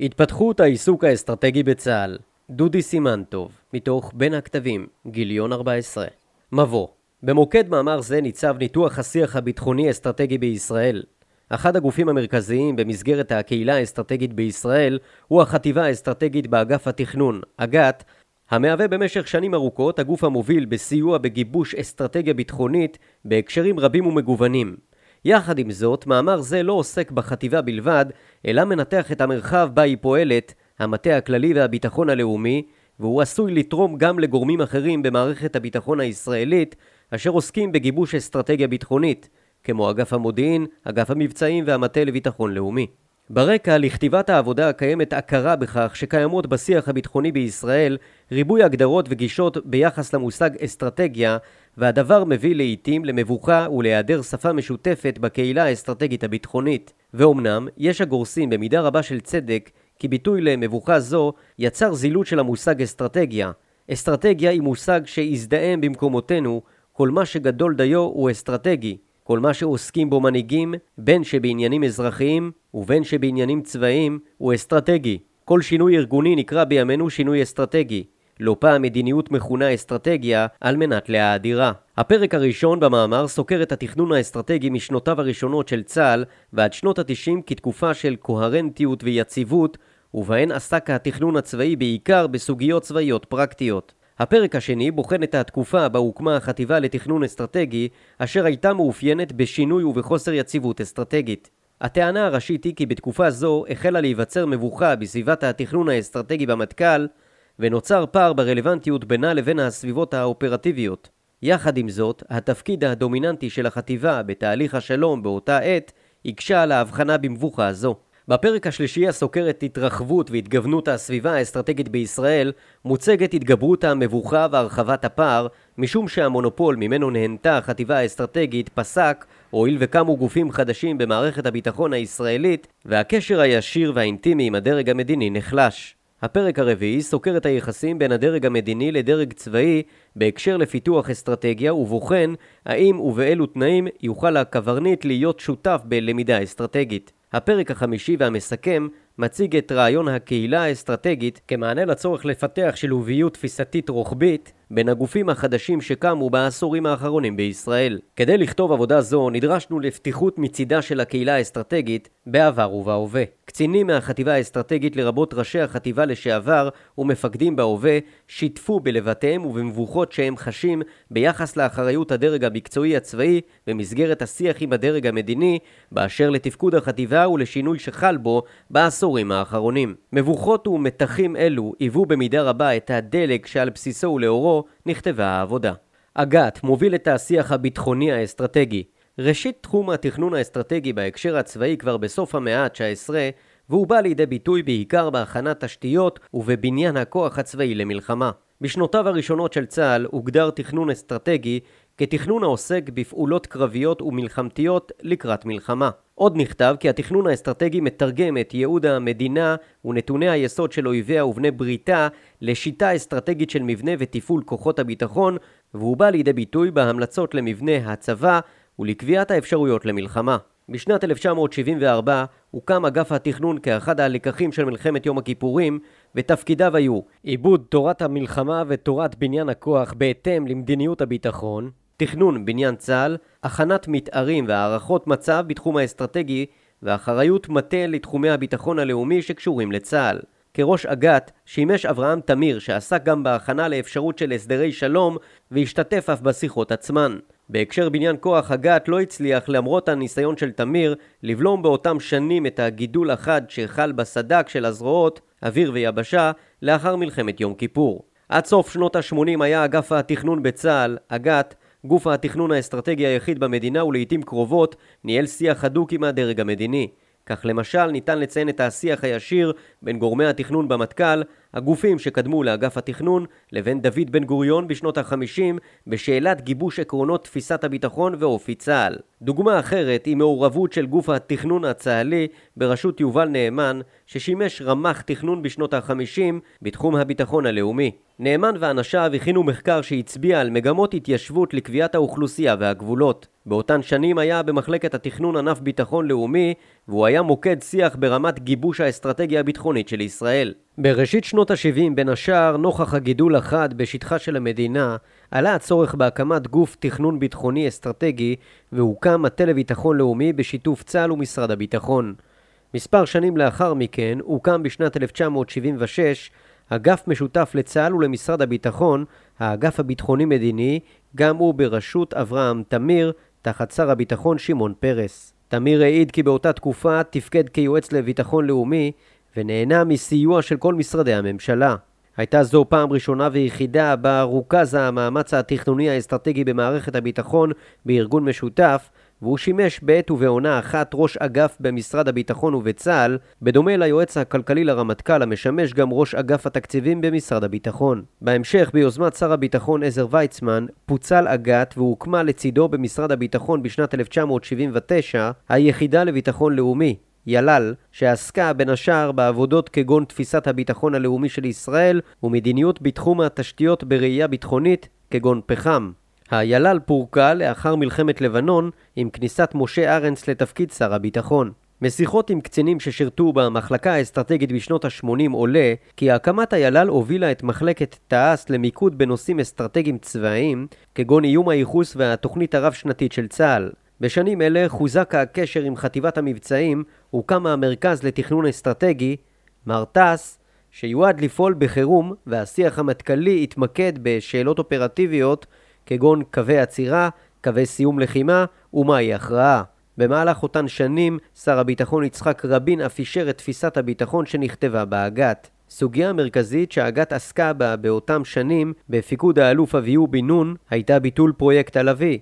התפתחות העיסוק האסטרטגי בצה"ל דודי סימנטוב, מתוך בין הכתבים, גיליון 14. מבוא במוקד מאמר זה ניצב ניתוח השיח הביטחוני-אסטרטגי בישראל. אחד הגופים המרכזיים במסגרת הקהילה האסטרטגית בישראל הוא החטיבה האסטרטגית באגף התכנון, אג"ת, המהווה במשך שנים ארוכות הגוף המוביל בסיוע בגיבוש אסטרטגיה ביטחונית בהקשרים רבים ומגוונים. יחד עם זאת, מאמר זה לא עוסק בחטיבה בלבד, אלא מנתח את המרחב בה היא פועלת, המטה הכללי והביטחון הלאומי, והוא עשוי לתרום גם לגורמים אחרים במערכת הביטחון הישראלית, אשר עוסקים בגיבוש אסטרטגיה ביטחונית, כמו אגף המודיעין, אגף המבצעים והמטה לביטחון לאומי. ברקע לכתיבת העבודה הקיימת הכרה בכך שקיימות בשיח הביטחוני בישראל ריבוי הגדרות וגישות ביחס למושג אסטרטגיה והדבר מביא לעיתים למבוכה ולהיעדר שפה משותפת בקהילה האסטרטגית הביטחונית. ואומנם, יש הגורסים במידה רבה של צדק כי ביטוי למבוכה זו יצר זילות של המושג אסטרטגיה. אסטרטגיה היא מושג שהזדהם במקומותינו, כל מה שגדול דיו הוא אסטרטגי. כל מה שעוסקים בו מנהיגים, בין שבעניינים אזרחיים ובין שבעניינים צבאיים, הוא אסטרטגי. כל שינוי ארגוני נקרא בימינו שינוי אסטרטגי. לא פעם מדיניות מכונה אסטרטגיה על מנת להאדירה. הפרק הראשון במאמר סוקר את התכנון האסטרטגי משנותיו הראשונות של צה"ל ועד שנות התשעים כתקופה של קוהרנטיות ויציבות, ובהן עסק התכנון הצבאי בעיקר בסוגיות צבאיות פרקטיות. הפרק השני בוחן את התקופה בה הוקמה החטיבה לתכנון אסטרטגי, אשר הייתה מאופיינת בשינוי ובחוסר יציבות אסטרטגית. הטענה הראשית היא כי בתקופה זו החלה להיווצר מבוכה בסביבת התכנון האסטרטגי במטכ"ל, ונוצר פער ברלוונטיות בינה לבין הסביבות האופרטיביות. יחד עם זאת, התפקיד הדומיננטי של החטיבה בתהליך השלום באותה עת הקשה על ההבחנה במבוכה הזו. בפרק השלישי הסוקר את התרחבות והתגוונות הסביבה האסטרטגית בישראל מוצגת התגברות המבוכה והרחבת הפער משום שהמונופול ממנו נהנתה החטיבה האסטרטגית פסק הואיל וקמו גופים חדשים במערכת הביטחון הישראלית והקשר הישיר והאינטימי עם הדרג המדיני נחלש. הפרק הרביעי סוקר את היחסים בין הדרג המדיני לדרג צבאי בהקשר לפיתוח אסטרטגיה ובוחן האם ובאילו תנאים יוכל הקברניט להיות שותף בלמידה אסטרטגית. הפרק החמישי והמסכם מציג את רעיון הקהילה האסטרטגית כמענה לצורך לפתח שילוביות תפיסתית רוחבית בין הגופים החדשים שקמו בעשורים האחרונים בישראל. כדי לכתוב עבודה זו נדרשנו לפתיחות מצידה של הקהילה האסטרטגית בעבר ובהווה. קצינים מהחטיבה האסטרטגית לרבות ראשי החטיבה לשעבר ומפקדים בהווה שיתפו בלבטיהם ובמבוכות שהם חשים ביחס לאחריות הדרג המקצועי הצבאי במסגרת השיח עם הדרג המדיני באשר לתפקוד החטיבה ולשינוי שחל בו בעשורים האחרונים. מבוכות ומתחים אלו היוו במידה רבה את הדלק שעל בסיסו ולאורו נכתבה העבודה. אג"ת מוביל את השיח הביטחוני האסטרטגי ראשית תחום התכנון האסטרטגי בהקשר הצבאי כבר בסוף המאה ה-19 והוא בא לידי ביטוי בעיקר בהכנת תשתיות ובבניין הכוח הצבאי למלחמה. בשנותיו הראשונות של צה"ל הוגדר תכנון אסטרטגי כתכנון העוסק בפעולות קרביות ומלחמתיות לקראת מלחמה. עוד נכתב כי התכנון האסטרטגי מתרגם את ייעוד המדינה ונתוני היסוד של אויביה ובני בריתה לשיטה אסטרטגית של מבנה ותפעול כוחות הביטחון והוא בא לידי ביטוי בהמלצות למבנה הצבא ולקביעת האפשרויות למלחמה. בשנת 1974 הוקם אגף התכנון כאחד הלקחים של מלחמת יום הכיפורים ותפקידיו היו עיבוד תורת המלחמה ותורת בניין הכוח בהתאם למדיניות הביטחון, תכנון בניין צה"ל, הכנת מתארים והערכות מצב בתחום האסטרטגי ואחריות מטה לתחומי הביטחון הלאומי שקשורים לצה"ל. כראש אג"ת שימש אברהם תמיר שעסק גם בהכנה לאפשרות של הסדרי שלום והשתתף אף בשיחות עצמן. בהקשר בניין כוח אג"ת לא הצליח למרות הניסיון של תמיר לבלום באותם שנים את הגידול החד שחל בסד"כ של הזרועות, אוויר ויבשה, לאחר מלחמת יום כיפור. עד סוף שנות ה-80 היה אגף התכנון בצה"ל, אג"ת, גוף התכנון האסטרטגי היחיד במדינה ולעיתים קרובות ניהל שיח הדוק עם הדרג המדיני. כך למשל ניתן לציין את השיח הישיר בין גורמי התכנון במטכ"ל, הגופים שקדמו לאגף התכנון, לבין דוד בן גוריון בשנות ה-50 בשאלת גיבוש עקרונות תפיסת הביטחון ואופי צה"ל. דוגמה אחרת היא מעורבות של גוף התכנון הצה"לי בראשות יובל נאמן, ששימש רמ"ח תכנון בשנות ה-50 בתחום הביטחון הלאומי. נאמן ואנשיו הכינו מחקר שהצביע על מגמות התיישבות לקביעת האוכלוסייה והגבולות. באותן שנים היה במחלקת התכנון ענף ביטחון לאומי, והוא היה מוקד שיח ברמת גיבוש האסטרטגיה הביטחונית של ישראל. בראשית שנות ה-70, בין השאר, נוכח הגידול החד בשטחה של המדינה, עלה הצורך בהקמת גוף תכנון ביטחוני אסטרטגי, והוקם מטה לביטחון לאומי בשיתוף צה"ל ומשרד הביטחון. מספר שנים לאחר מכן, הוקם בשנת 1976 אגף משותף לצה"ל ולמשרד הביטחון, האגף הביטחוני-מדיני, גם הוא בראשות אברהם תמיר, תחת שר הביטחון שמעון פרס. תמיר העיד כי באותה תקופה תפקד כיועץ לביטחון לאומי ונהנה מסיוע של כל משרדי הממשלה. הייתה זו פעם ראשונה ויחידה בה רוכז המאמץ התכנוני האסטרטגי במערכת הביטחון בארגון משותף, והוא שימש בעת ובעונה אחת ראש אגף במשרד הביטחון ובצה"ל, בדומה ליועץ הכלכלי לרמטכ"ל המשמש גם ראש אגף התקציבים במשרד הביטחון. בהמשך, ביוזמת שר הביטחון עזר ויצמן, פוצל אג"ת והוקמה לצידו במשרד הביטחון בשנת 1979 היחידה לביטחון לאומי, ילל, שעסקה בין השאר בעבודות כגון תפיסת הביטחון הלאומי של ישראל ומדיניות בתחום התשתיות בראייה ביטחונית כגון פחם. הילל פורקה לאחר מלחמת לבנון עם כניסת משה ארנס לתפקיד שר הביטחון. משיחות עם קצינים ששירתו במחלקה האסטרטגית בשנות ה-80 עולה כי הקמת הילל הובילה את מחלקת תע"ש למיקוד בנושאים אסטרטגיים צבאיים כגון איום הייחוס והתוכנית הרב-שנתית של צה"ל. בשנים אלה חוזק הקשר עם חטיבת המבצעים, הוקם המרכז לתכנון אסטרטגי, מרת"ס, שיועד לפעול בחירום והשיח המטכ"לי התמקד בשאלות אופרטיביות כגון קווי עצירה, קווי סיום לחימה ומהי הכרעה. במהלך אותן שנים, שר הביטחון יצחק רבין אף אישר את תפיסת הביטחון שנכתבה באג"ת. סוגיה מרכזית שהאג"ת עסקה בה באותם שנים, בפיקוד האלוף אביהו בן נון, הייתה ביטול פרויקט הלוי.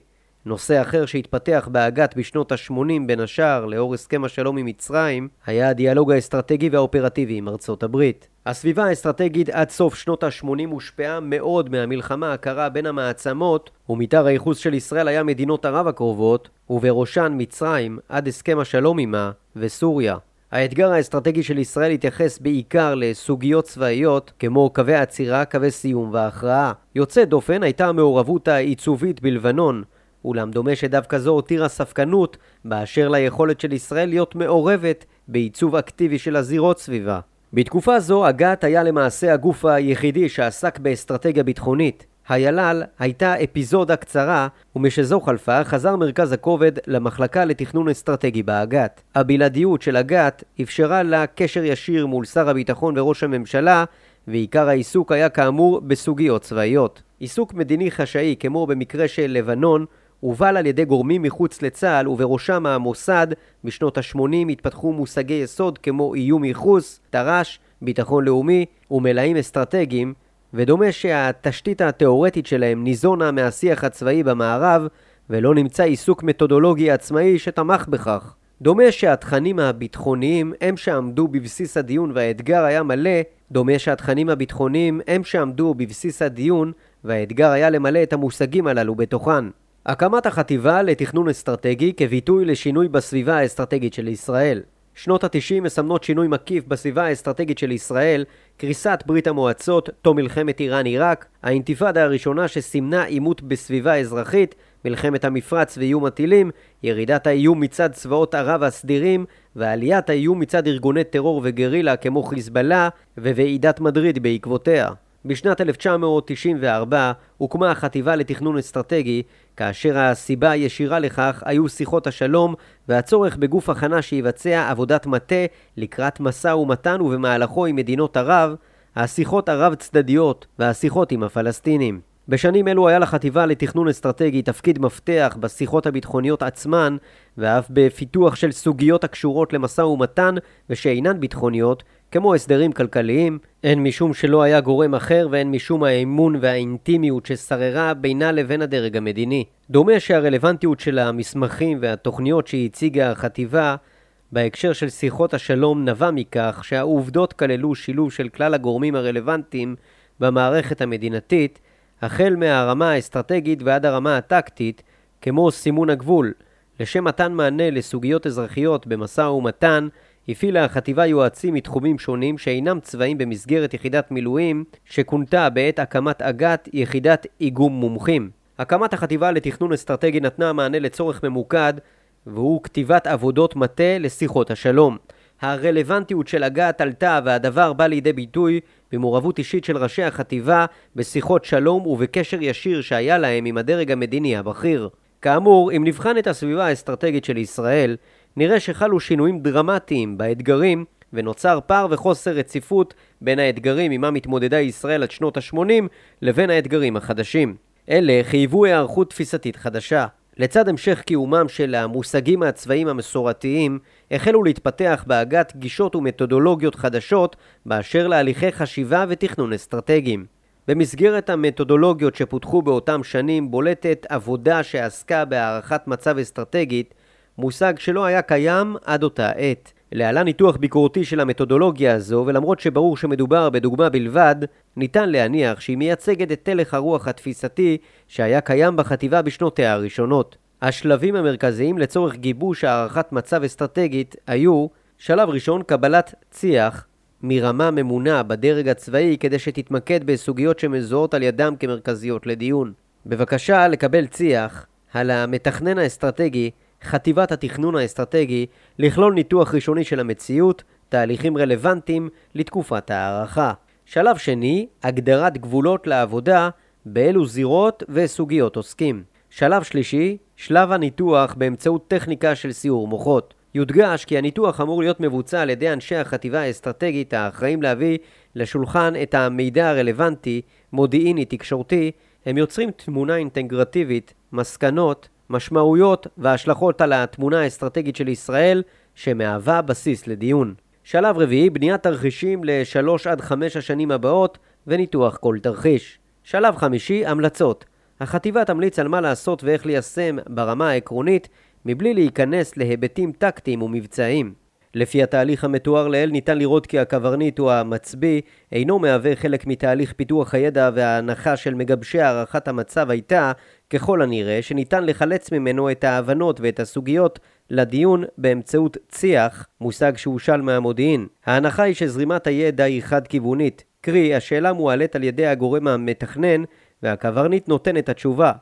נושא אחר שהתפתח באג"ת בשנות ה-80 בין השאר לאור הסכם השלום עם מצרים היה הדיאלוג האסטרטגי והאופרטיבי עם ארצות הברית. הסביבה האסטרטגית עד סוף שנות ה-80 הושפעה מאוד מהמלחמה הקרה בין המעצמות ומתאר הייחוס של ישראל היה מדינות ערב הקרובות ובראשן מצרים עד הסכם השלום עימה וסוריה. האתגר האסטרטגי של ישראל התייחס בעיקר לסוגיות צבאיות כמו קווי עצירה, קווי סיום והכרעה. יוצא דופן הייתה המעורבות העיצובית בלבנון אולם דומה שדווקא זו הותירה ספקנות באשר ליכולת של ישראל להיות מעורבת בעיצוב אקטיבי של הזירות סביבה. בתקופה זו אג"ת היה למעשה הגוף היחידי שעסק באסטרטגיה ביטחונית. הילל הייתה אפיזודה קצרה, ומשזו חלפה חזר מרכז הכובד למחלקה לתכנון אסטרטגי באג"ת. הבלעדיות של אג"ת אפשרה לה קשר ישיר מול שר הביטחון וראש הממשלה, ועיקר העיסוק היה כאמור בסוגיות צבאיות. עיסוק מדיני חשאי, כמו במקרה של לבנון, הובל על ידי גורמים מחוץ לצה"ל ובראשם המוסד, בשנות ה-80 התפתחו מושגי יסוד כמו איום ייחוס, תר"ש, ביטחון לאומי ומלאים אסטרטגיים, ודומה שהתשתית התאורטית שלהם ניזונה מהשיח הצבאי במערב, ולא נמצא עיסוק מתודולוגי עצמאי שתמך בכך. דומה שהתכנים הביטחוניים הם שעמדו בבסיס הדיון והאתגר היה מלא, דומה שהתכנים הביטחוניים הם שעמדו בבסיס הדיון והאתגר היה למלא את המושגים הללו בתוכן. הקמת החטיבה לתכנון אסטרטגי כביטוי לשינוי בסביבה האסטרטגית של ישראל. שנות ה-90 מסמנות שינוי מקיף בסביבה האסטרטגית של ישראל, קריסת ברית המועצות, תום מלחמת איראן-עיראק, האינתיפאדה הראשונה שסימנה עימות בסביבה אזרחית, מלחמת המפרץ ואיום הטילים, ירידת האיום מצד צבאות ערב הסדירים, ועליית האיום מצד ארגוני טרור וגרילה כמו חיזבאללה, וועידת מדריד בעקבותיה. בשנת 1994 הוקמה החטיבה לתכנון אסטרטגי, כאשר הסיבה הישירה לכך היו שיחות השלום והצורך בגוף הכנה שיבצע עבודת מטה לקראת משא ומתן ובמהלכו עם מדינות ערב, השיחות הרב צדדיות והשיחות עם הפלסטינים. בשנים אלו היה לחטיבה לתכנון אסטרטגי תפקיד מפתח בשיחות הביטחוניות עצמן ואף בפיתוח של סוגיות הקשורות למשא ומתן ושאינן ביטחוניות כמו הסדרים כלכליים, הן משום שלא היה גורם אחר והן משום האמון והאינטימיות ששררה בינה לבין הדרג המדיני. דומה שהרלוונטיות של המסמכים והתוכניות שהציגה החטיבה בהקשר של שיחות השלום נבע מכך שהעובדות כללו שילוב של כלל הגורמים הרלוונטיים במערכת המדינתית, החל מהרמה האסטרטגית ועד הרמה הטקטית, כמו סימון הגבול, לשם מתן מענה לסוגיות אזרחיות במשא ומתן, הפעילה החטיבה יועצים מתחומים שונים שאינם צבאיים במסגרת יחידת מילואים, שכונתה בעת הקמת אג"ת יחידת איגום מומחים. הקמת החטיבה לתכנון אסטרטגי נתנה מענה לצורך ממוקד, והוא כתיבת עבודות מטה לשיחות השלום. הרלוונטיות של אג"ת עלתה והדבר בא לידי ביטוי במעורבות אישית של ראשי החטיבה בשיחות שלום ובקשר ישיר שהיה להם עם הדרג המדיני הבכיר. כאמור, אם נבחן את הסביבה האסטרטגית של ישראל, נראה שחלו שינויים דרמטיים באתגרים ונוצר פער וחוסר רציפות בין האתגרים עמם התמודדה ישראל עד שנות ה-80 לבין האתגרים החדשים. אלה חייבו היערכות תפיסתית חדשה. לצד המשך קיומם של המושגים הצבאיים המסורתיים, החלו להתפתח בהגת גישות ומתודולוגיות חדשות באשר להליכי חשיבה ותכנון אסטרטגיים. במסגרת המתודולוגיות שפותחו באותם שנים בולטת עבודה שעסקה בהערכת מצב אסטרטגית, מושג שלא היה קיים עד אותה עת. להלן ניתוח ביקורתי של המתודולוגיה הזו, ולמרות שברור שמדובר בדוגמה בלבד, ניתן להניח שהיא מייצגת את תלך הרוח התפיסתי שהיה קיים בחטיבה בשנותיה הראשונות. השלבים המרכזיים לצורך גיבוש הערכת מצב אסטרטגית היו שלב ראשון קבלת צי"ח מרמה ממונה בדרג הצבאי כדי שתתמקד בסוגיות שמזוהות על ידם כמרכזיות לדיון. בבקשה לקבל צי"ח על המתכנן האסטרטגי חטיבת התכנון האסטרטגי לכלול ניתוח ראשוני של המציאות, תהליכים רלוונטיים לתקופת הערכה. שלב שני, הגדרת גבולות לעבודה באילו זירות וסוגיות עוסקים. שלב שלישי, שלב הניתוח באמצעות טכניקה של סיור מוחות. יודגש כי הניתוח אמור להיות מבוצע על ידי אנשי החטיבה האסטרטגית האחראים להביא לשולחן את המידע הרלוונטי, מודיעיני, תקשורתי, הם יוצרים תמונה אינטגרטיבית, מסקנות, משמעויות והשלכות על התמונה האסטרטגית של ישראל, שמהווה בסיס לדיון. שלב רביעי, בניית תרחישים לשלוש עד חמש השנים הבאות וניתוח כל תרחיש. שלב חמישי, המלצות. החטיבה תמליץ על מה לעשות ואיך ליישם ברמה העקרונית, מבלי להיכנס להיבטים טקטיים ומבצעיים. לפי התהליך המתואר לעיל ניתן לראות כי הקברניט או המצביא אינו מהווה חלק מתהליך פיתוח הידע וההנחה של מגבשי הערכת המצב הייתה, ככל הנראה, שניתן לחלץ ממנו את ההבנות ואת הסוגיות לדיון באמצעות צי"ח, מושג שהושאל מהמודיעין. ההנחה היא שזרימת הידע היא חד-כיוונית, קרי, השאלה מועלית על ידי הגורם המתכנן והקברניט נותן את התשובה.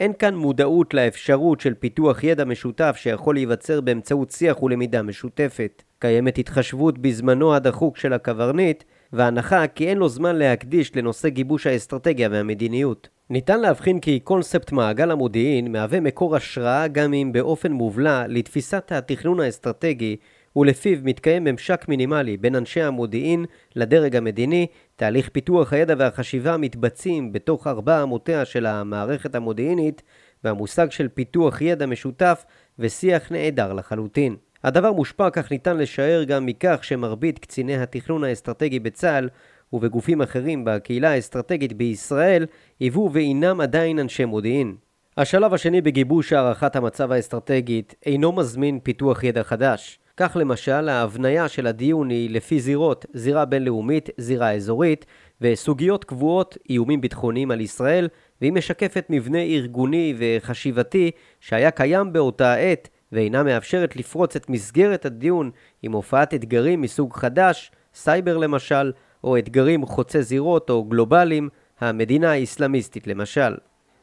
אין כאן מודעות לאפשרות של פיתוח ידע משותף שיכול להיווצר באמצעות שיח ולמידה משותפת. קיימת התחשבות בזמנו הדחוק של הקברניט, והנחה כי אין לו זמן להקדיש לנושא גיבוש האסטרטגיה והמדיניות. ניתן להבחין כי קונספט מעגל המודיעין מהווה מקור השראה גם אם באופן מובלע לתפיסת התכנון האסטרטגי ולפיו מתקיים ממשק מינימלי בין אנשי המודיעין לדרג המדיני, תהליך פיתוח הידע והחשיבה מתבצעים בתוך ארבע אמותיה של המערכת המודיעינית, והמושג של פיתוח ידע משותף ושיח נעדר לחלוטין. הדבר מושפע, כך ניתן לשער, גם מכך שמרבית קציני התכנון האסטרטגי בצה"ל ובגופים אחרים בקהילה האסטרטגית בישראל היוו ואינם עדיין אנשי מודיעין. השלב השני בגיבוש הערכת המצב האסטרטגית אינו מזמין פיתוח ידע חדש. כך למשל, ההבניה של הדיון היא לפי זירות, זירה בינלאומית, זירה אזורית, וסוגיות קבועות, איומים ביטחוניים על ישראל, והיא משקפת מבנה ארגוני וחשיבתי שהיה קיים באותה עת, ואינה מאפשרת לפרוץ את מסגרת הדיון עם הופעת אתגרים מסוג חדש, סייבר למשל, או אתגרים חוצי זירות או גלובליים, המדינה האסלאמיסטית למשל.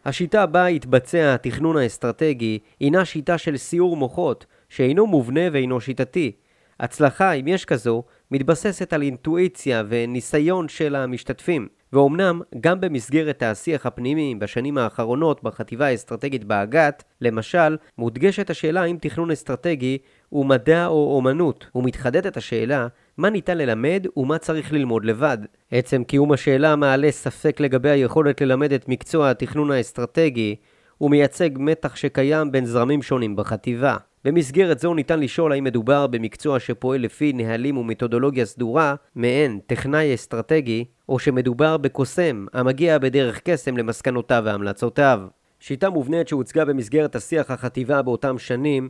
השיטה בה התבצע התכנון האסטרטגי הינה שיטה של סיור מוחות, שאינו מובנה ואינו שיטתי. הצלחה, אם יש כזו, מתבססת על אינטואיציה וניסיון של המשתתפים. ואומנם, גם במסגרת השיח הפנימי בשנים האחרונות בחטיבה האסטרטגית באג"ת, למשל, מודגשת השאלה האם תכנון אסטרטגי הוא מדע או אומנות, ומתחדדת השאלה מה ניתן ללמד ומה צריך ללמוד לבד. עצם קיום השאלה מעלה ספק לגבי היכולת ללמד את מקצוע התכנון האסטרטגי, ומייצג מתח שקיים בין זרמים שונים בחטיבה. במסגרת זו ניתן לשאול האם מדובר במקצוע שפועל לפי נהלים ומתודולוגיה סדורה, מעין טכנאי אסטרטגי, או שמדובר בקוסם המגיע בדרך קסם למסקנותיו והמלצותיו. שיטה מובנית שהוצגה במסגרת השיח החטיבה באותם שנים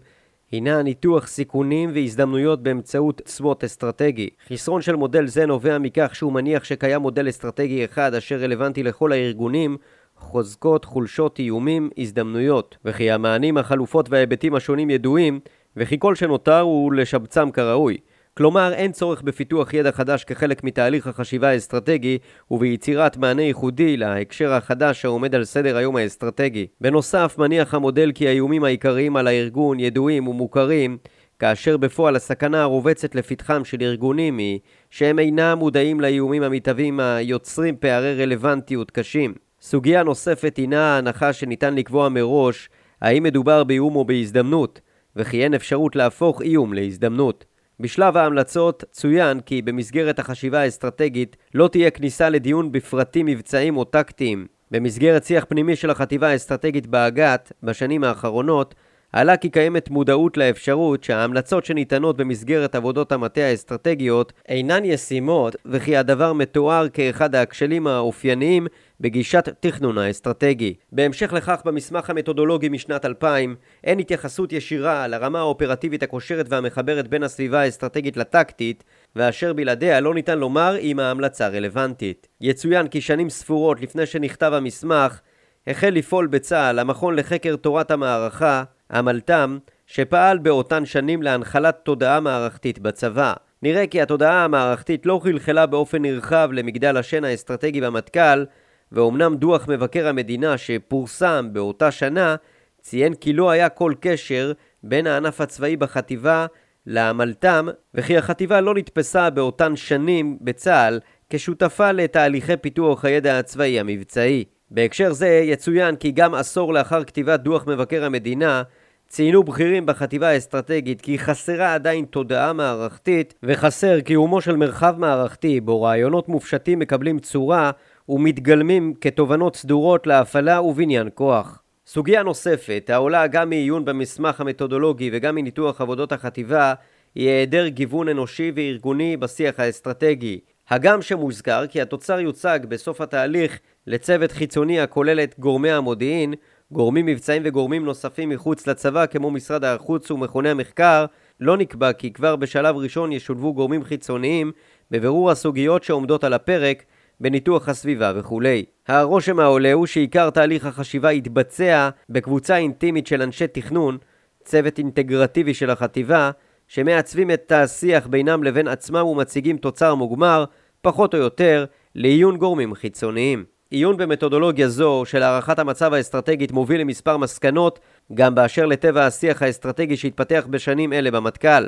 הינה ניתוח סיכונים והזדמנויות באמצעות צוות אסטרטגי. חסרון של מודל זה נובע מכך שהוא מניח שקיים מודל אסטרטגי אחד אשר רלוונטי לכל הארגונים, חוזקות, חולשות, איומים, הזדמנויות, וכי המענים, החלופות וההיבטים השונים ידועים, וכי כל שנותר הוא לשבצם כראוי. כלומר, אין צורך בפיתוח ידע חדש כחלק מתהליך החשיבה האסטרטגי וביצירת מענה ייחודי להקשר החדש העומד על סדר היום האסטרטגי. בנוסף, מניח המודל כי האיומים העיקריים על הארגון ידועים ומוכרים, כאשר בפועל הסכנה הרובצת לפתחם של ארגונים היא שהם אינם מודעים לאיומים המתהווים היוצרים פערי רלוונטיות קשים. סוגיה נוספת הינה ההנחה שניתן לקבוע מראש האם מדובר באיום או בהזדמנות, וכי אין אפשרות להפוך איום להזדמנות. בשלב ההמלצות צוין כי במסגרת החשיבה האסטרטגית לא תהיה כניסה לדיון בפרטים מבצעיים או טקטיים. במסגרת שיח פנימי של החטיבה האסטרטגית באג"ת בשנים האחרונות עלה כי קיימת מודעות לאפשרות שההמלצות שניתנות במסגרת עבודות המטה האסטרטגיות אינן ישימות וכי הדבר מתואר כאחד הכשלים האופייניים בגישת תכנון האסטרטגי. בהמשך לכך במסמך המתודולוגי משנת 2000 אין התייחסות ישירה לרמה האופרטיבית הקושרת והמחברת בין הסביבה האסטרטגית לטקטית ואשר בלעדיה לא ניתן לומר אם ההמלצה רלוונטית. יצוין כי שנים ספורות לפני שנכתב המסמך החל לפעול בצה"ל המכון לחקר תורת המערכה, המלת"ם, שפעל באותן שנים להנחלת תודעה מערכתית בצבא. נראה כי התודעה המערכתית לא חלחלה באופן נרחב למגדל השן האסטרטגי במטכ"ל, ואומנם דוח מבקר המדינה שפורסם באותה שנה ציין כי לא היה כל קשר בין הענף הצבאי בחטיבה למלת"ם, וכי החטיבה לא נתפסה באותן שנים בצה"ל כשותפה לתהליכי פיתוח הידע הצבאי המבצעי. בהקשר זה יצוין כי גם עשור לאחר כתיבת דוח מבקר המדינה ציינו בכירים בחטיבה האסטרטגית כי חסרה עדיין תודעה מערכתית וחסר קיומו של מרחב מערכתי בו רעיונות מופשטים מקבלים צורה ומתגלמים כתובנות סדורות להפעלה ובניין כוח. סוגיה נוספת, העולה גם מעיון במסמך המתודולוגי וגם מניתוח עבודות החטיבה, היא היעדר גיוון אנושי וארגוני בשיח האסטרטגי. הגם שמוזכר כי התוצר יוצג בסוף התהליך לצוות חיצוני הכולל את גורמי המודיעין, גורמים מבצעיים וגורמים נוספים מחוץ לצבא כמו משרד החוץ ומכוני המחקר, לא נקבע כי כבר בשלב ראשון ישולבו גורמים חיצוניים בבירור הסוגיות שעומדות על הפרק בניתוח הסביבה וכולי. הרושם העולה הוא שעיקר תהליך החשיבה יתבצע בקבוצה אינטימית של אנשי תכנון, צוות אינטגרטיבי של החטיבה, שמעצבים את השיח בינם לבין עצמם ומציגים תוצר מוגמר, פחות או יותר, לעיון גורמים חיצוניים. עיון במתודולוגיה זו של הערכת המצב האסטרטגית מוביל למספר מסקנות גם באשר לטבע השיח האסטרטגי שהתפתח בשנים אלה במטכ"ל.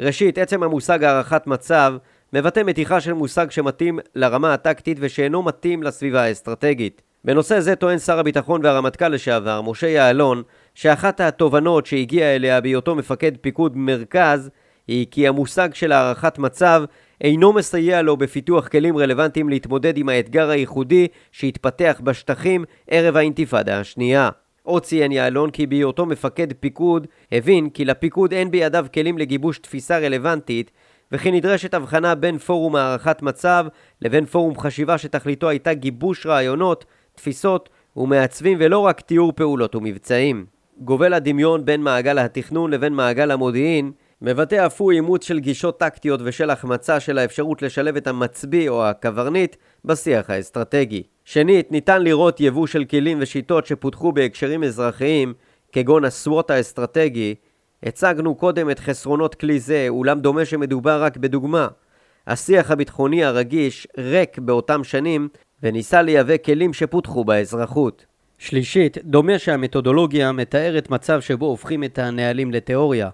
ראשית, עצם המושג הערכת מצב מבטא מתיחה של מושג שמתאים לרמה הטקטית ושאינו מתאים לסביבה האסטרטגית. בנושא זה טוען שר הביטחון והרמטכ"ל לשעבר, משה יעלון, שאחת התובנות שהגיע אליה בהיותו מפקד פיקוד מרכז היא כי המושג של הערכת מצב אינו מסייע לו בפיתוח כלים רלוונטיים להתמודד עם האתגר הייחודי שהתפתח בשטחים ערב האינתיפאדה השנייה. עוד ציין יעלון כי בהיותו מפקד פיקוד הבין כי לפיקוד אין בידיו כלים לגיבוש תפיסה רלוונטית וכי נדרשת הבחנה בין פורום הערכת מצב לבין פורום חשיבה שתכליתו הייתה גיבוש רעיונות, תפיסות ומעצבים ולא רק תיאור פעולות ומבצעים. גובל הדמיון בין מעגל התכנון לבין מעגל המודיעין מבטא אף הוא אימוץ של גישות טקטיות ושל החמצה של האפשרות לשלב את המצביא או הקברניט בשיח האסטרטגי. שנית, ניתן לראות יבוא של כלים ושיטות שפותחו בהקשרים אזרחיים, כגון הסוואט האסטרטגי, הצגנו קודם את חסרונות כלי זה, אולם דומה שמדובר רק בדוגמה. השיח הביטחוני הרגיש ריק באותם שנים, וניסה לייבא כלים שפותחו באזרחות. שלישית, דומה שהמתודולוגיה מתארת מצב שבו הופכים את הנהלים לתיאוריה.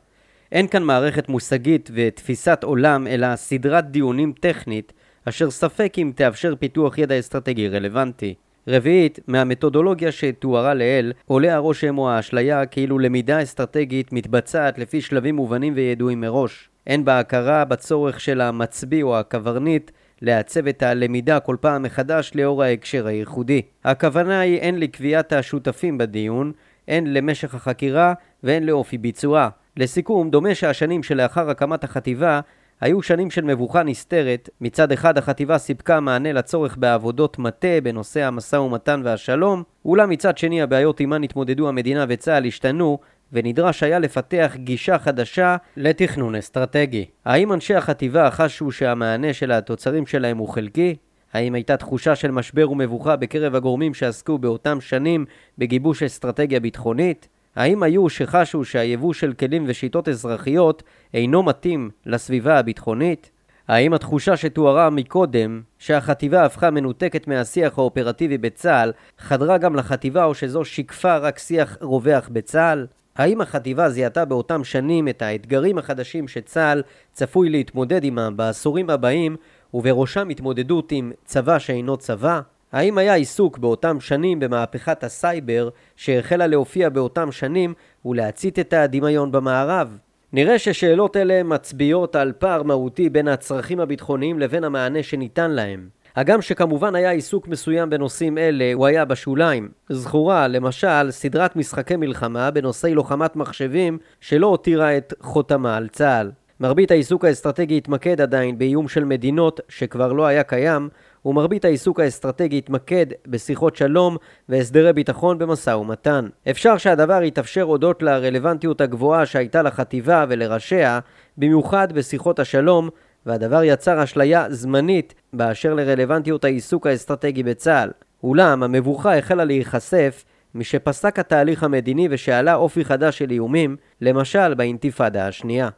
אין כאן מערכת מושגית ותפיסת עולם, אלא סדרת דיונים טכנית, אשר ספק אם תאפשר פיתוח ידע אסטרטגי רלוונטי. רביעית, מהמתודולוגיה שתוארה לעיל, עולה הרושם או האשליה כאילו למידה אסטרטגית מתבצעת לפי שלבים מובנים וידועים מראש. אין בה הכרה בצורך של המצביא או הקברניט לעצב את הלמידה כל פעם מחדש לאור ההקשר הייחודי. הכוונה היא הן לקביעת השותפים בדיון, הן למשך החקירה והן לאופי ביצועה. לסיכום, דומה שהשנים שלאחר הקמת החטיבה היו שנים של מבוכה נסתרת, מצד אחד החטיבה סיפקה מענה לצורך בעבודות מטה בנושא המשא ומתן והשלום, אולם מצד שני הבעיות עימן התמודדו המדינה וצה"ל השתנו, ונדרש היה לפתח גישה חדשה לתכנון אסטרטגי. האם אנשי החטיבה חשו שהמענה של התוצרים שלהם הוא חלקי? האם הייתה תחושה של משבר ומבוכה בקרב הגורמים שעסקו באותם שנים בגיבוש אסטרטגיה ביטחונית? האם היו שחשו שהיבוא של כלים ושיטות אזרחיות אינו מתאים לסביבה הביטחונית? האם התחושה שתוארה מקודם, שהחטיבה הפכה מנותקת מהשיח האופרטיבי בצה"ל, חדרה גם לחטיבה או שזו שיקפה רק שיח רווח בצה"ל? האם החטיבה זיהתה באותם שנים את האתגרים החדשים שצה"ל צפוי להתמודד עמם בעשורים הבאים, ובראשם התמודדות עם צבא שאינו צבא? האם היה עיסוק באותם שנים במהפכת הסייבר שהחלה להופיע באותם שנים ולהצית את הדמיון במערב? נראה ששאלות אלה מצביעות על פער מהותי בין הצרכים הביטחוניים לבין המענה שניתן להם. הגם שכמובן היה עיסוק מסוים בנושאים אלה, הוא היה בשוליים. זכורה, למשל, סדרת משחקי מלחמה בנושאי לוחמת מחשבים שלא הותירה את חותמה על צה"ל. מרבית העיסוק האסטרטגי התמקד עדיין באיום של מדינות שכבר לא היה קיים, ומרבית העיסוק האסטרטגי התמקד בשיחות שלום והסדרי ביטחון במשא ומתן. אפשר שהדבר יתאפשר הודות לרלוונטיות הגבוהה שהייתה לחטיבה ולראשיה, במיוחד בשיחות השלום, והדבר יצר אשליה זמנית באשר לרלוונטיות העיסוק האסטרטגי בצה"ל. אולם המבוכה החלה להיחשף משפסק התהליך המדיני ושעלה אופי חדש של איומים, למשל באינתיפאדה השנייה.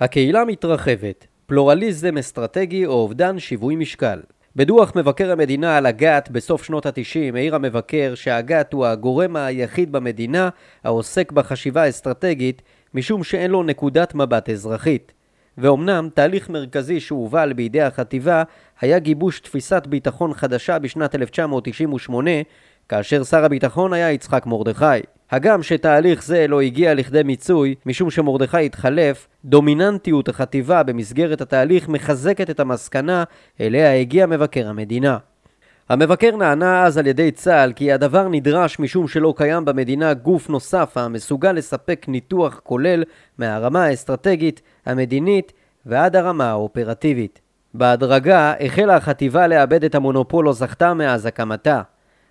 הקהילה מתרחבת, פלורליזם אסטרטגי או אובדן שיווי משקל. בדוח מבקר המדינה על הגת בסוף שנות ה-90 העיר המבקר שהגת הוא הגורם היחיד במדינה העוסק בחשיבה אסטרטגית משום שאין לו נקודת מבט אזרחית. ואומנם תהליך מרכזי שהובל בידי החטיבה היה גיבוש תפיסת ביטחון חדשה בשנת 1998 כאשר שר הביטחון היה יצחק מרדכי. הגם שתהליך זה לא הגיע לכדי מיצוי, משום שמרדכי התחלף, דומיננטיות החטיבה במסגרת התהליך מחזקת את המסקנה אליה הגיע מבקר המדינה. המבקר נענה אז על ידי צה"ל כי הדבר נדרש משום שלא קיים במדינה גוף נוסף המסוגל לספק ניתוח כולל מהרמה האסטרטגית, המדינית ועד הרמה האופרטיבית. בהדרגה החלה החטיבה לאבד את המונופול או זכתה מאז הקמתה.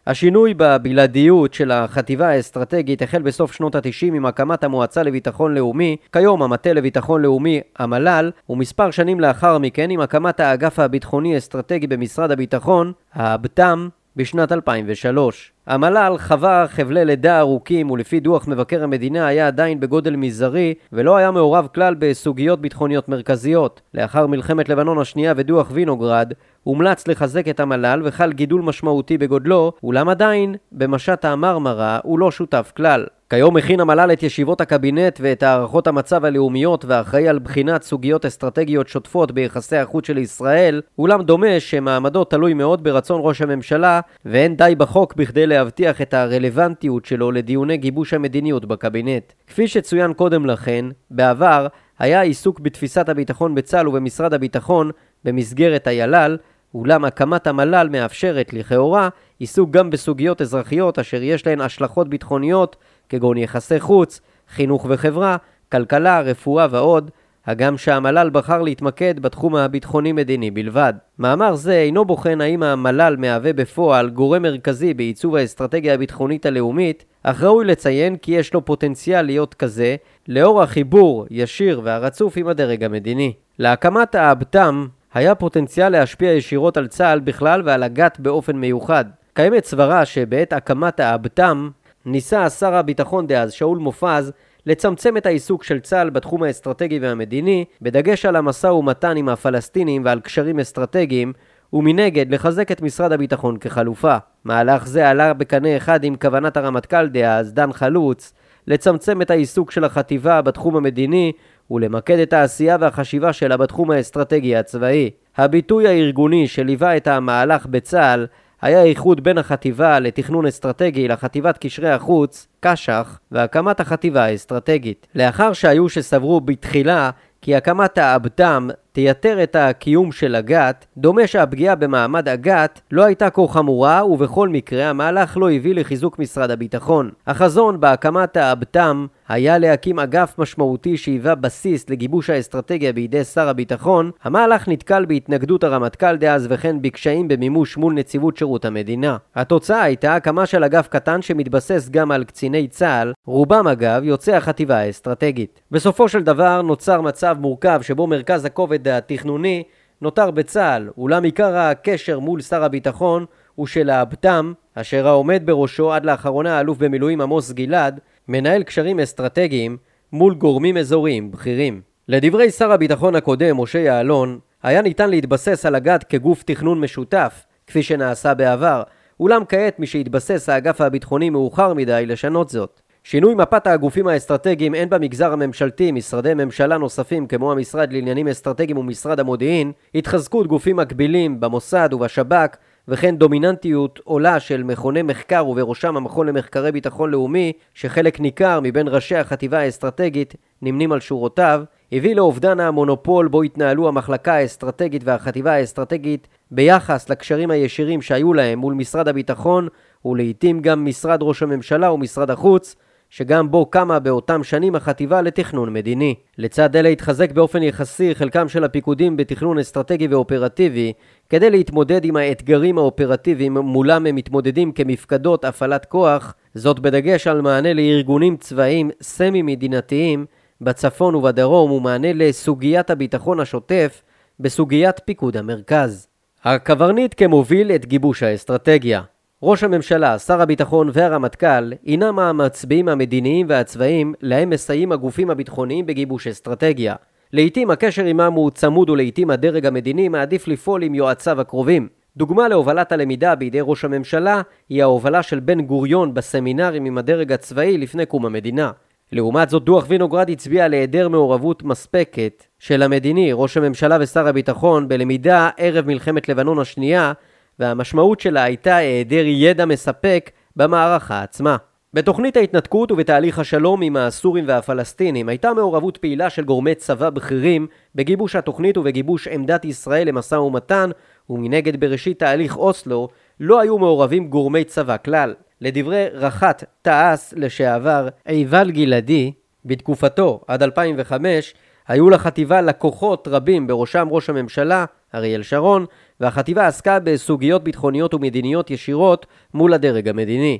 השינוי בבלעדיות של החטיבה האסטרטגית החל בסוף שנות ה-90 עם הקמת המועצה לביטחון לאומי, כיום המטה לביטחון לאומי, המל"ל, ומספר שנים לאחר מכן עם הקמת האגף הביטחוני-אסטרטגי במשרד הביטחון, האבט"ם, בשנת 2003. המל"ל חווה חבלי לידה ארוכים ולפי דוח מבקר המדינה היה עדיין בגודל מזערי ולא היה מעורב כלל בסוגיות ביטחוניות מרכזיות. לאחר מלחמת לבנון השנייה ודוח וינוגרד הומלץ לחזק את המל"ל וחל גידול משמעותי בגודלו, אולם עדיין, במשט המרמרה הוא לא שותף כלל. כיום מכין המל"ל את ישיבות הקבינט ואת הערכות המצב הלאומיות ואחראי על בחינת סוגיות אסטרטגיות שוטפות ביחסי החוץ של ישראל, אולם דומה שמעמדו תלוי מאוד ברצון ראש הממשלה ואין די בחוק בכדי להבטיח את הרלוונטיות שלו לדיוני גיבוש המדיניות בקבינט. כפי שצוין קודם לכן, בעבר היה עיסוק בתפיסת הביטחון בצה"ל ובמשרד הביטחון במסגרת היל"ל, אולם הקמת המל"ל מאפשרת לכאורה עיסוק גם בסוגיות אזרחיות אשר יש להן השלכות ביטחוניות כגון יחסי חוץ, חינוך וחברה, כלכלה, רפואה ועוד, הגם שהמל"ל בחר להתמקד בתחום הביטחוני-מדיני בלבד. מאמר זה אינו בוחן האם המל"ל מהווה בפועל גורם מרכזי בעיצוב האסטרטגיה הביטחונית הלאומית, אך ראוי לציין כי יש לו פוטנציאל להיות כזה, לאור החיבור ישיר והרצוף עם הדרג המדיני. להקמת האבט"ם היה פוטנציאל להשפיע ישירות על צה"ל בכלל ועל הגת באופן מיוחד. קיימת סברה שבעת הקמת האבט"ם ניסה שר הביטחון דאז, שאול מופז, לצמצם את העיסוק של צה"ל בתחום האסטרטגי והמדיני, בדגש על המשא ומתן עם הפלסטינים ועל קשרים אסטרטגיים, ומנגד לחזק את משרד הביטחון כחלופה. מהלך זה עלה בקנה אחד עם כוונת הרמטכ"ל דאז, דן חלוץ, לצמצם את העיסוק של החטיבה בתחום המדיני ולמקד את העשייה והחשיבה שלה בתחום האסטרטגי הצבאי. הביטוי הארגוני שליווה את המהלך בצה"ל היה איחוד בין החטיבה לתכנון אסטרטגי לחטיבת קשרי החוץ, קש"ח, והקמת החטיבה האסטרטגית. לאחר שהיו שסברו בתחילה כי הקמת האבט"ם תייתר את הקיום של הגת, דומה שהפגיעה במעמד הגת לא הייתה כה חמורה, ובכל מקרה המהלך לא הביא לחיזוק משרד הביטחון. החזון בהקמת האבט"ם היה להקים אגף משמעותי שהיווה בסיס לגיבוש האסטרטגיה בידי שר הביטחון, המהלך נתקל בהתנגדות הרמטכ"ל דאז וכן בקשיים במימוש מול נציבות שירות המדינה. התוצאה הייתה הקמה של אגף קטן שמתבסס גם על קציני צה"ל, רובם אגב יוצאי החטיבה האסטרטגית. בסופו של דבר נוצר מצב מורכב שבו מרכז הכובד התכנוני נותר בצה"ל, אולם עיקר הקשר מול שר הביטחון הוא של האבט"ם, אשר העומד בראשו עד לאחרונה האלוף במילואים עמוס גלעד, מנהל קשרים אסטרטגיים מול גורמים אזוריים בכירים. לדברי שר הביטחון הקודם, משה יעלון, היה ניתן להתבסס על הגת כגוף תכנון משותף, כפי שנעשה בעבר, אולם כעת משהתבסס האגף הביטחוני מאוחר מדי לשנות זאת. שינוי מפת הגופים האסטרטגיים הן במגזר הממשלתי, משרדי ממשלה נוספים כמו המשרד לעניינים אסטרטגיים ומשרד המודיעין, התחזקות גופים מקבילים במוסד ובשב"כ, וכן דומיננטיות עולה של מכוני מחקר ובראשם המכון למחקרי ביטחון לאומי, שחלק ניכר מבין ראשי החטיבה האסטרטגית נמנים על שורותיו, הביא לאובדן המונופול בו התנהלו המחלקה האסטרטגית והחטיבה האסטרטגית ביחס לקשרים הישירים שהיו להם מול משרד הביטחון ולעיתים גם משרד ראש הממשלה ומשרד החוץ, שגם בו קמה באותם שנים החטיבה לתכנון מדיני. לצד אלה התחזק באופן יחסי חלקם של הפיקודים בתכנון אסטרטגי ואופרטיבי, כדי להתמודד עם האתגרים האופרטיביים מולם הם מתמודדים כמפקדות הפעלת כוח, זאת בדגש על מענה לארגונים צבאיים סמי-מדינתיים בצפון ובדרום ומענה לסוגיית הביטחון השוטף בסוגיית פיקוד המרכז. הקברניט כמוביל את גיבוש האסטרטגיה. ראש הממשלה, שר הביטחון והרמטכ"ל הינם המצביעים המדיניים והצבאיים להם מסייעים הגופים הביטחוניים בגיבוש אסטרטגיה. לעיתים הקשר עמם הוא צמוד ולעיתים הדרג המדיני מעדיף לפעול עם יועציו הקרובים. דוגמה להובלת הלמידה בידי ראש הממשלה היא ההובלה של בן גוריון בסמינרים עם הדרג הצבאי לפני קום המדינה. לעומת זאת דוח וינוגרד הצביע על היעדר מעורבות מספקת של המדיני, ראש הממשלה ושר הביטחון בלמידה ערב מלחמת לבנון השנייה והמשמעות שלה הייתה היעדר ידע מספק במערכה עצמה. בתוכנית ההתנתקות ובתהליך השלום עם הסורים והפלסטינים הייתה מעורבות פעילה של גורמי צבא בכירים בגיבוש התוכנית ובגיבוש עמדת ישראל למשא ומתן ומנגד בראשית תהליך אוסלו לא היו מעורבים גורמי צבא כלל. לדברי רח"ט תע"ש לשעבר עיבל גלעדי, בתקופתו עד 2005 היו לחטיבה לקוחות רבים בראשם ראש הממשלה אריאל שרון והחטיבה עסקה בסוגיות ביטחוניות ומדיניות ישירות מול הדרג המדיני.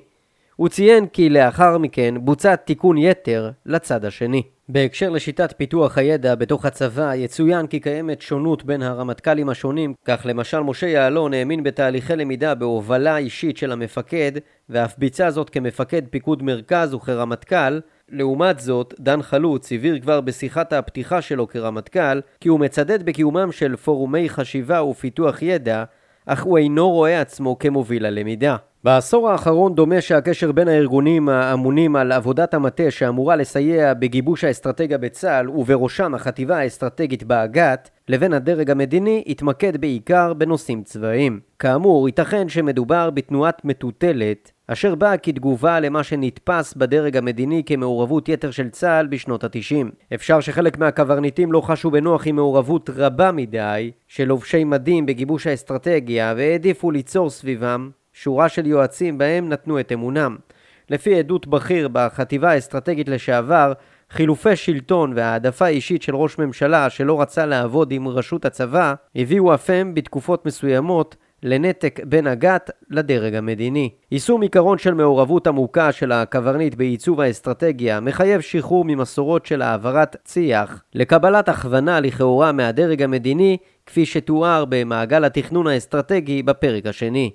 הוא ציין כי לאחר מכן בוצע תיקון יתר לצד השני. בהקשר לשיטת פיתוח הידע בתוך הצבא, יצוין כי קיימת שונות בין הרמטכ"לים השונים, כך למשל משה יעלון האמין בתהליכי למידה בהובלה אישית של המפקד, ואף ביצע זאת כמפקד פיקוד מרכז וכרמטכ"ל, לעומת זאת, דן חלוץ הבהיר כבר בשיחת הפתיחה שלו כרמטכ"ל, כי הוא מצדד בקיומם של פורומי חשיבה ופיתוח ידע, אך הוא אינו רואה עצמו כמוביל הלמידה. בעשור האחרון דומה שהקשר בין הארגונים האמונים על עבודת המטה שאמורה לסייע בגיבוש האסטרטגיה בצה"ל ובראשם החטיבה האסטרטגית באג"ת לבין הדרג המדיני התמקד בעיקר בנושאים צבאיים. כאמור, ייתכן שמדובר בתנועת מטוטלת אשר באה כתגובה למה שנתפס בדרג המדיני כמעורבות יתר של צה"ל בשנות ה-90. אפשר שחלק מהקברניטים לא חשו בנוח עם מעורבות רבה מדי של לובשי מדים בגיבוש האסטרטגיה והעדיפו ליצור סביבם שורה של יועצים בהם נתנו את אמונם. לפי עדות בכיר בחטיבה האסטרטגית לשעבר, חילופי שלטון והעדפה אישית של ראש ממשלה שלא רצה לעבוד עם רשות הצבא, הביאו אף הם בתקופות מסוימות לנתק בין הגת לדרג המדיני. יישום עיקרון של מעורבות עמוקה של הקברניט בעיצוב האסטרטגיה מחייב שחרור ממסורות של העברת צי"ח לקבלת הכוונה לכאורה מהדרג המדיני כפי שתואר במעגל התכנון האסטרטגי בפרק השני.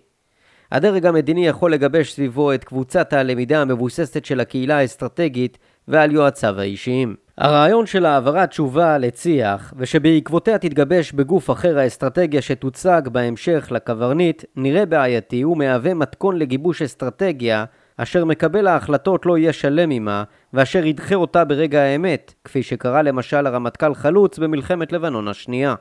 הדרג המדיני יכול לגבש סביבו את קבוצת הלמידה המבוססת של הקהילה האסטרטגית ועל יועציו האישיים. הרעיון של העברת תשובה לצי"ח, ושבעקבותיה תתגבש בגוף אחר האסטרטגיה שתוצג בהמשך לקברניט, נראה בעייתי ומהווה מתכון לגיבוש אסטרטגיה אשר מקבל ההחלטות לא יהיה שלם עמה, ואשר ידחה אותה ברגע האמת, כפי שקרה למשל הרמטכ"ל חלוץ במלחמת לבנון השנייה.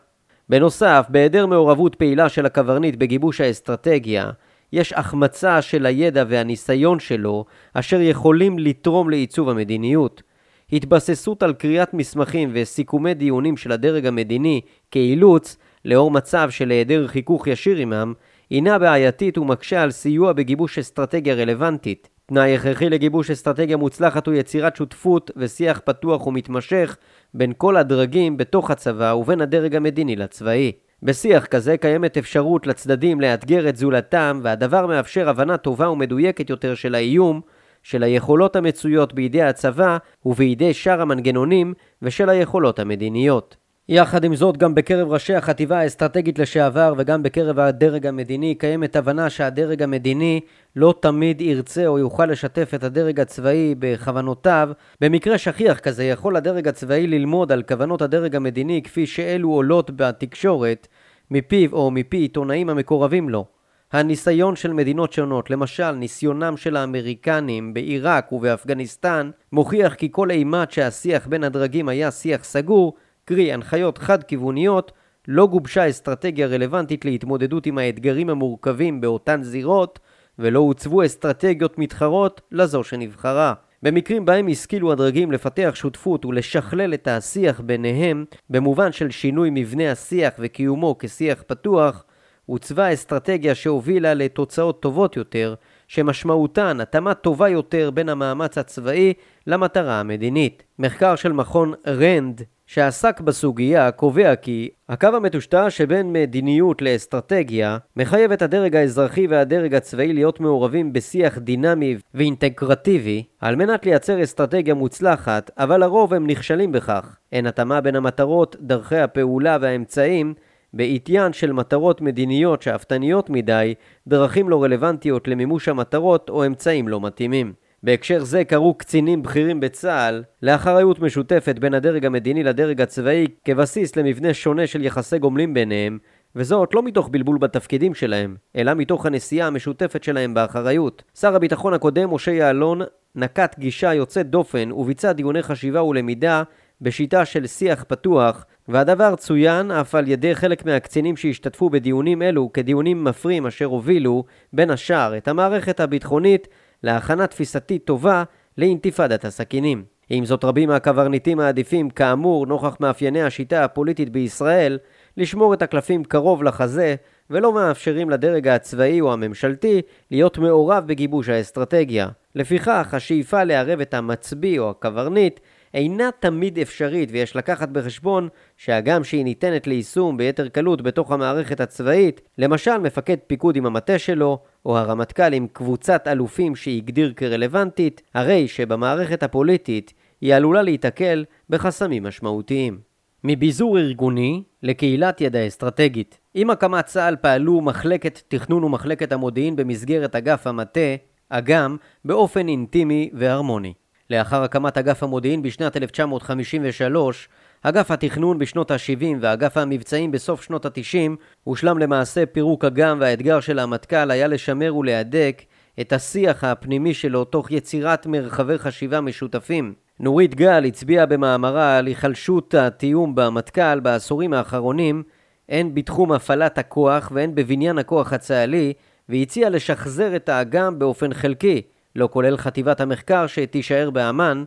בנוסף, בהיעדר מעורבות פעילה של הקברניט בגיבוש האסטרטגיה, יש החמצה של הידע והניסיון שלו, אשר יכולים לתרום לעיצוב המדיניות. התבססות על קריאת מסמכים וסיכומי דיונים של הדרג המדיני כאילוץ, לאור מצב של היעדר חיכוך ישיר עמם, הינה בעייתית ומקשה על סיוע בגיבוש אסטרטגיה רלוונטית. תנאי הכרחי לגיבוש אסטרטגיה מוצלחת הוא יצירת שותפות ושיח פתוח ומתמשך בין כל הדרגים בתוך הצבא ובין הדרג המדיני לצבאי. בשיח כזה קיימת אפשרות לצדדים לאתגר את זולתם, והדבר מאפשר הבנה טובה ומדויקת יותר של האיום, של היכולות המצויות בידי הצבא ובידי שאר המנגנונים ושל היכולות המדיניות. יחד עם זאת, גם בקרב ראשי החטיבה האסטרטגית לשעבר וגם בקרב הדרג המדיני קיימת הבנה שהדרג המדיני לא תמיד ירצה או יוכל לשתף את הדרג הצבאי בכוונותיו. במקרה שכיח כזה יכול הדרג הצבאי ללמוד על כוונות הדרג המדיני כפי שאלו עולות בתקשורת, מפיו או מפי עיתונאים המקורבים לו. הניסיון של מדינות שונות, למשל ניסיונם של האמריקנים בעיראק ובאפגניסטן, מוכיח כי כל אימת שהשיח בין הדרגים היה שיח סגור, קרי הנחיות חד-כיווניות, לא גובשה אסטרטגיה רלוונטית להתמודדות עם האתגרים המורכבים באותן זירות, ולא הוצבו אסטרטגיות מתחרות לזו שנבחרה. במקרים בהם השכילו הדרגים לפתח שותפות ולשכלל את השיח ביניהם, במובן של שינוי מבנה השיח וקיומו כשיח פתוח, עוצבה אסטרטגיה שהובילה לתוצאות טובות יותר, שמשמעותן התאמה טובה יותר בין המאמץ הצבאי למטרה המדינית. מחקר של מכון רנד שעסק בסוגיה קובע כי הקו המטושטע שבין מדיניות לאסטרטגיה מחייב את הדרג האזרחי והדרג הצבאי להיות מעורבים בשיח דינמי ואינטגרטיבי על מנת לייצר אסטרטגיה מוצלחת, אבל לרוב הם נכשלים בכך. אין התאמה בין המטרות, דרכי הפעולה והאמצעים בעטיין של מטרות מדיניות שאפתניות מדי, דרכים לא רלוונטיות למימוש המטרות או אמצעים לא מתאימים. בהקשר זה קראו קצינים בכירים בצה"ל לאחריות משותפת בין הדרג המדיני לדרג הצבאי כבסיס למבנה שונה של יחסי גומלין ביניהם, וזאת לא מתוך בלבול בתפקידים שלהם, אלא מתוך הנשיאה המשותפת שלהם באחריות. שר הביטחון הקודם, משה יעלון, נקט גישה יוצאת דופן וביצע דיוני חשיבה ולמידה בשיטה של שיח פתוח, והדבר צוין אף על ידי חלק מהקצינים שהשתתפו בדיונים אלו כדיונים מפרים אשר הובילו, בין השאר, את המערכת הביטחונית להכנה תפיסתית טובה לאינתיפאדת הסכינים. עם זאת רבים מהקברניטים מעדיפים, כאמור, נוכח מאפייני השיטה הפוליטית בישראל, לשמור את הקלפים קרוב לחזה, ולא מאפשרים לדרג הצבאי או הממשלתי להיות מעורב בגיבוש האסטרטגיה. לפיכך, השאיפה לערב את המצביא או הקברניט אינה תמיד אפשרית ויש לקחת בחשבון שהגם שהיא ניתנת ליישום ביתר קלות בתוך המערכת הצבאית, למשל מפקד פיקוד עם המטה שלו, או הרמטכ"ל עם קבוצת אלופים שהגדיר כרלוונטית, הרי שבמערכת הפוליטית היא עלולה להיתקל בחסמים משמעותיים. מביזור ארגוני לקהילת ידע אסטרטגית. עם הקמת צה"ל פעלו מחלקת תכנון ומחלקת המודיעין במסגרת אגף המטה, אג"ם, באופן אינטימי והרמוני. לאחר הקמת אגף המודיעין בשנת 1953, אגף התכנון בשנות ה-70 ואגף המבצעים בסוף שנות ה-90 הושלם למעשה פירוק אג"ם והאתגר של המטכ"ל היה לשמר ולהדק את השיח הפנימי שלו תוך יצירת מרחבי חשיבה משותפים. נורית גל הצביעה במאמרה על היחלשות התיאום במטכ"ל בעשורים האחרונים הן בתחום הפעלת הכוח והן בבניין הכוח הצה"לי והציעה לשחזר את האג"ם באופן חלקי לא כולל חטיבת המחקר שתישאר באמ"ן,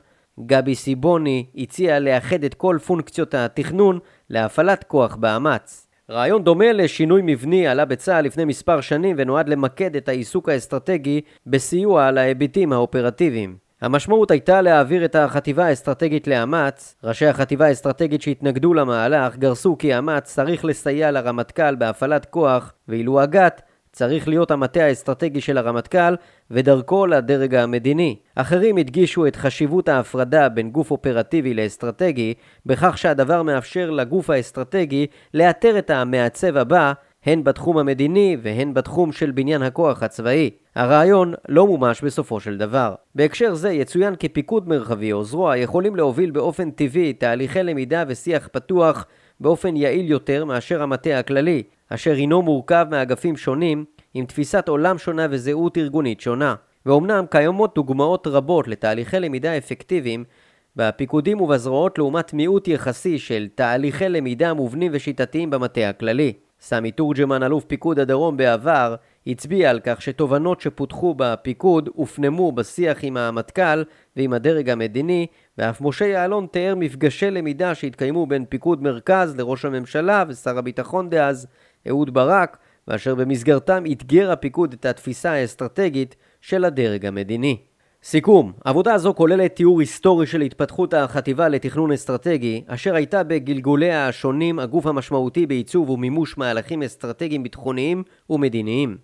גבי סיבוני הציע לאחד את כל פונקציות התכנון להפעלת כוח באמ"ץ. רעיון דומה לשינוי מבני עלה בצה"ל לפני מספר שנים ונועד למקד את העיסוק האסטרטגי בסיוע על ההיבטים האופרטיביים. המשמעות הייתה להעביר את החטיבה האסטרטגית לאמ"ץ. ראשי החטיבה האסטרטגית שהתנגדו למהלך גרסו כי אמ"ץ צריך לסייע לרמטכ"ל בהפעלת כוח, ואילו אג"ת צריך להיות המטה האסטרטגי של הרמטכ"ל ודרכו לדרג המדיני. אחרים הדגישו את חשיבות ההפרדה בין גוף אופרטיבי לאסטרטגי, בכך שהדבר מאפשר לגוף האסטרטגי לאתר את המעצב הבא הן בתחום המדיני והן בתחום של בניין הכוח הצבאי. הרעיון לא מומש בסופו של דבר. בהקשר זה יצוין כי פיקוד מרחבי או זרוע יכולים להוביל באופן טבעי תהליכי למידה ושיח פתוח באופן יעיל יותר מאשר המטה הכללי, אשר הינו מורכב מאגפים שונים עם תפיסת עולם שונה וזהות ארגונית שונה. ואומנם קיימות דוגמאות רבות לתהליכי למידה אפקטיביים בפיקודים ובזרועות לעומת מיעוט יחסי של תהליכי למידה מובנים ושיטתיים במטה הכללי. סמי תורג'מן, אלוף פיקוד הדרום בעבר, הצביע על כך שתובנות שפותחו בפיקוד הופנמו בשיח עם המטכ"ל ועם הדרג המדיני, ואף משה יעלון תיאר מפגשי למידה שהתקיימו בין פיקוד מרכז לראש הממשלה ושר הביטחון דאז, אהוד ברק, ואשר במסגרתם אתגר הפיקוד את התפיסה האסטרטגית של הדרג המדיני. סיכום, עבודה זו כוללת תיאור היסטורי של התפתחות החטיבה לתכנון אסטרטגי, אשר הייתה בגלגוליה השונים הגוף המשמעותי בעיצוב ומימוש מהלכים אסטרטגיים ביטחוניים ומדיניים.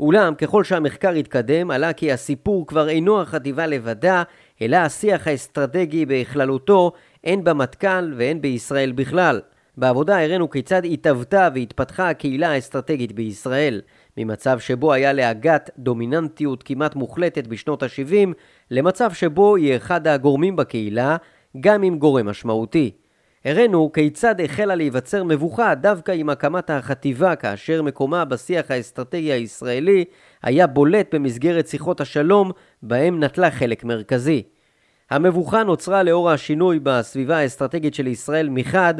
אולם ככל שהמחקר התקדם עלה כי הסיפור כבר אינו החטיבה לבדה, אלא השיח האסטרטגי בכללותו, הן במטכ"ל והן בישראל בכלל. בעבודה הראינו כיצד התהוותה והתפתחה הקהילה האסטרטגית בישראל, ממצב שבו היה להגת דומיננטיות כמעט מוחלטת בשנות ה-70, למצב שבו היא אחד הגורמים בקהילה, גם עם גורם משמעותי. הראינו כיצד החלה להיווצר מבוכה דווקא עם הקמת החטיבה כאשר מקומה בשיח האסטרטגי הישראלי היה בולט במסגרת שיחות השלום בהם נטלה חלק מרכזי. המבוכה נוצרה לאור השינוי בסביבה האסטרטגית של ישראל מחד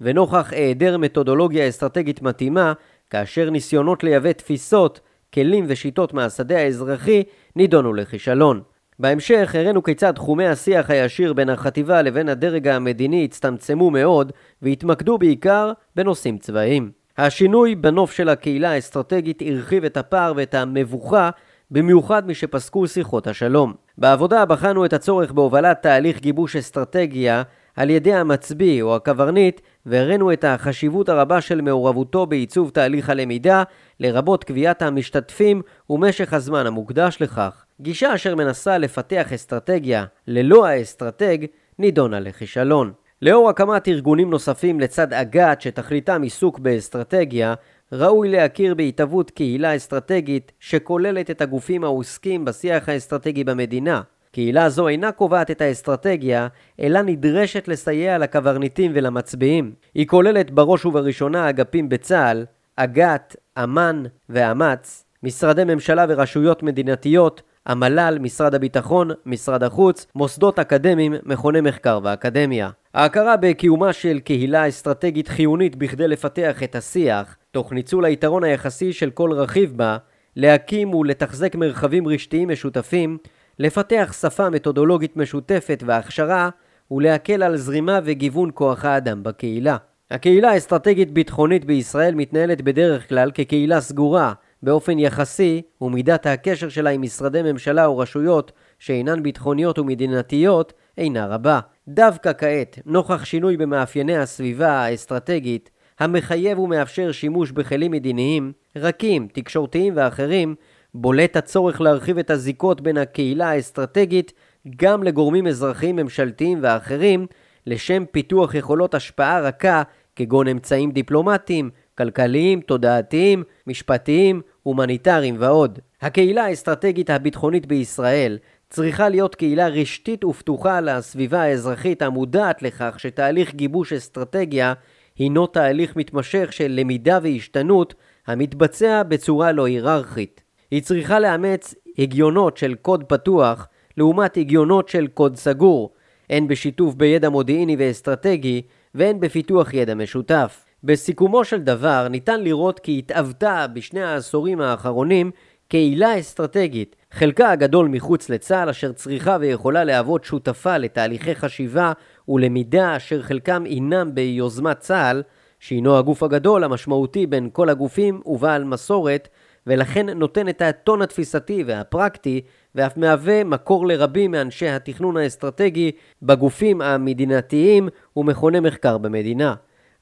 ונוכח היעדר מתודולוגיה אסטרטגית מתאימה כאשר ניסיונות לייבא תפיסות, כלים ושיטות מהשדה האזרחי נידונו לכישלון. בהמשך הראינו כיצד תחומי השיח הישיר בין החטיבה לבין הדרג המדיני הצטמצמו מאוד והתמקדו בעיקר בנושאים צבאיים. השינוי בנוף של הקהילה האסטרטגית הרחיב את הפער ואת המבוכה במיוחד משפסקו שיחות השלום. בעבודה בחנו את הצורך בהובלת תהליך גיבוש אסטרטגיה על ידי המצביא או הקברניט והראינו את החשיבות הרבה של מעורבותו בעיצוב תהליך הלמידה, לרבות קביעת המשתתפים ומשך הזמן המוקדש לכך. גישה אשר מנסה לפתח אסטרטגיה ללא האסטרטג, נידונה לכישלון. לאור הקמת ארגונים נוספים לצד אג"ת שתכליתם עיסוק באסטרטגיה, ראוי להכיר בהתהוות קהילה אסטרטגית שכוללת את הגופים העוסקים בשיח האסטרטגי במדינה. קהילה זו אינה קובעת את האסטרטגיה, אלא נדרשת לסייע לקברניטים ולמצביעים. היא כוללת בראש ובראשונה אגפים בצה"ל, אג"ת, אמ"ן ואמ"ץ, משרדי ממשלה ורשויות מדינתיות, המל"ל, משרד הביטחון, משרד החוץ, מוסדות אקדמיים, מכוני מחקר ואקדמיה. ההכרה בקיומה של קהילה אסטרטגית חיונית בכדי לפתח את השיח, תוך ניצול היתרון היחסי של כל רכיב בה, להקים ולתחזק מרחבים רשתיים משותפים, לפתח שפה מתודולוגית משותפת והכשרה, ולהקל על זרימה וגיוון כוח האדם בקהילה. הקהילה האסטרטגית ביטחונית בישראל מתנהלת בדרך כלל כקהילה סגורה, באופן יחסי, ומידת הקשר שלה עם משרדי ממשלה או רשויות שאינן ביטחוניות ומדינתיות אינה רבה. דווקא כעת, נוכח שינוי במאפייני הסביבה האסטרטגית, המחייב ומאפשר שימוש בכלים מדיניים, רכים, תקשורתיים ואחרים, בולט הצורך להרחיב את הזיקות בין הקהילה האסטרטגית גם לגורמים אזרחיים ממשלתיים ואחרים, לשם פיתוח יכולות השפעה רכה כגון אמצעים דיפלומטיים, כלכליים, תודעתיים, משפטיים, הומניטריים ועוד. הקהילה האסטרטגית הביטחונית בישראל צריכה להיות קהילה רשתית ופתוחה לסביבה האזרחית המודעת לכך שתהליך גיבוש אסטרטגיה הינו תהליך מתמשך של למידה והשתנות המתבצע בצורה לא היררכית. היא צריכה לאמץ הגיונות של קוד פתוח לעומת הגיונות של קוד סגור, הן בשיתוף בידע מודיעיני ואסטרטגי והן בפיתוח ידע משותף. בסיכומו של דבר ניתן לראות כי התאבתה בשני העשורים האחרונים קהילה אסטרטגית, חלקה הגדול מחוץ לצה"ל אשר צריכה ויכולה להוות שותפה לתהליכי חשיבה ולמידה אשר חלקם אינם ביוזמת צה"ל, שהינו הגוף הגדול המשמעותי בין כל הגופים ובעל מסורת, ולכן נותן את הטון התפיסתי והפרקטי, ואף מהווה מקור לרבים מאנשי התכנון האסטרטגי בגופים המדינתיים ומכוני מחקר במדינה.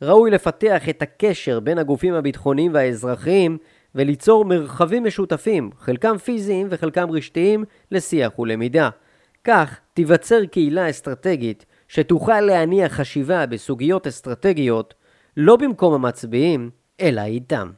ראוי לפתח את הקשר בין הגופים הביטחוניים והאזרחיים וליצור מרחבים משותפים, חלקם פיזיים וחלקם רשתיים, לשיח ולמידה. כך תיווצר קהילה אסטרטגית שתוכל להניע חשיבה בסוגיות אסטרטגיות לא במקום המצביעים, אלא איתם.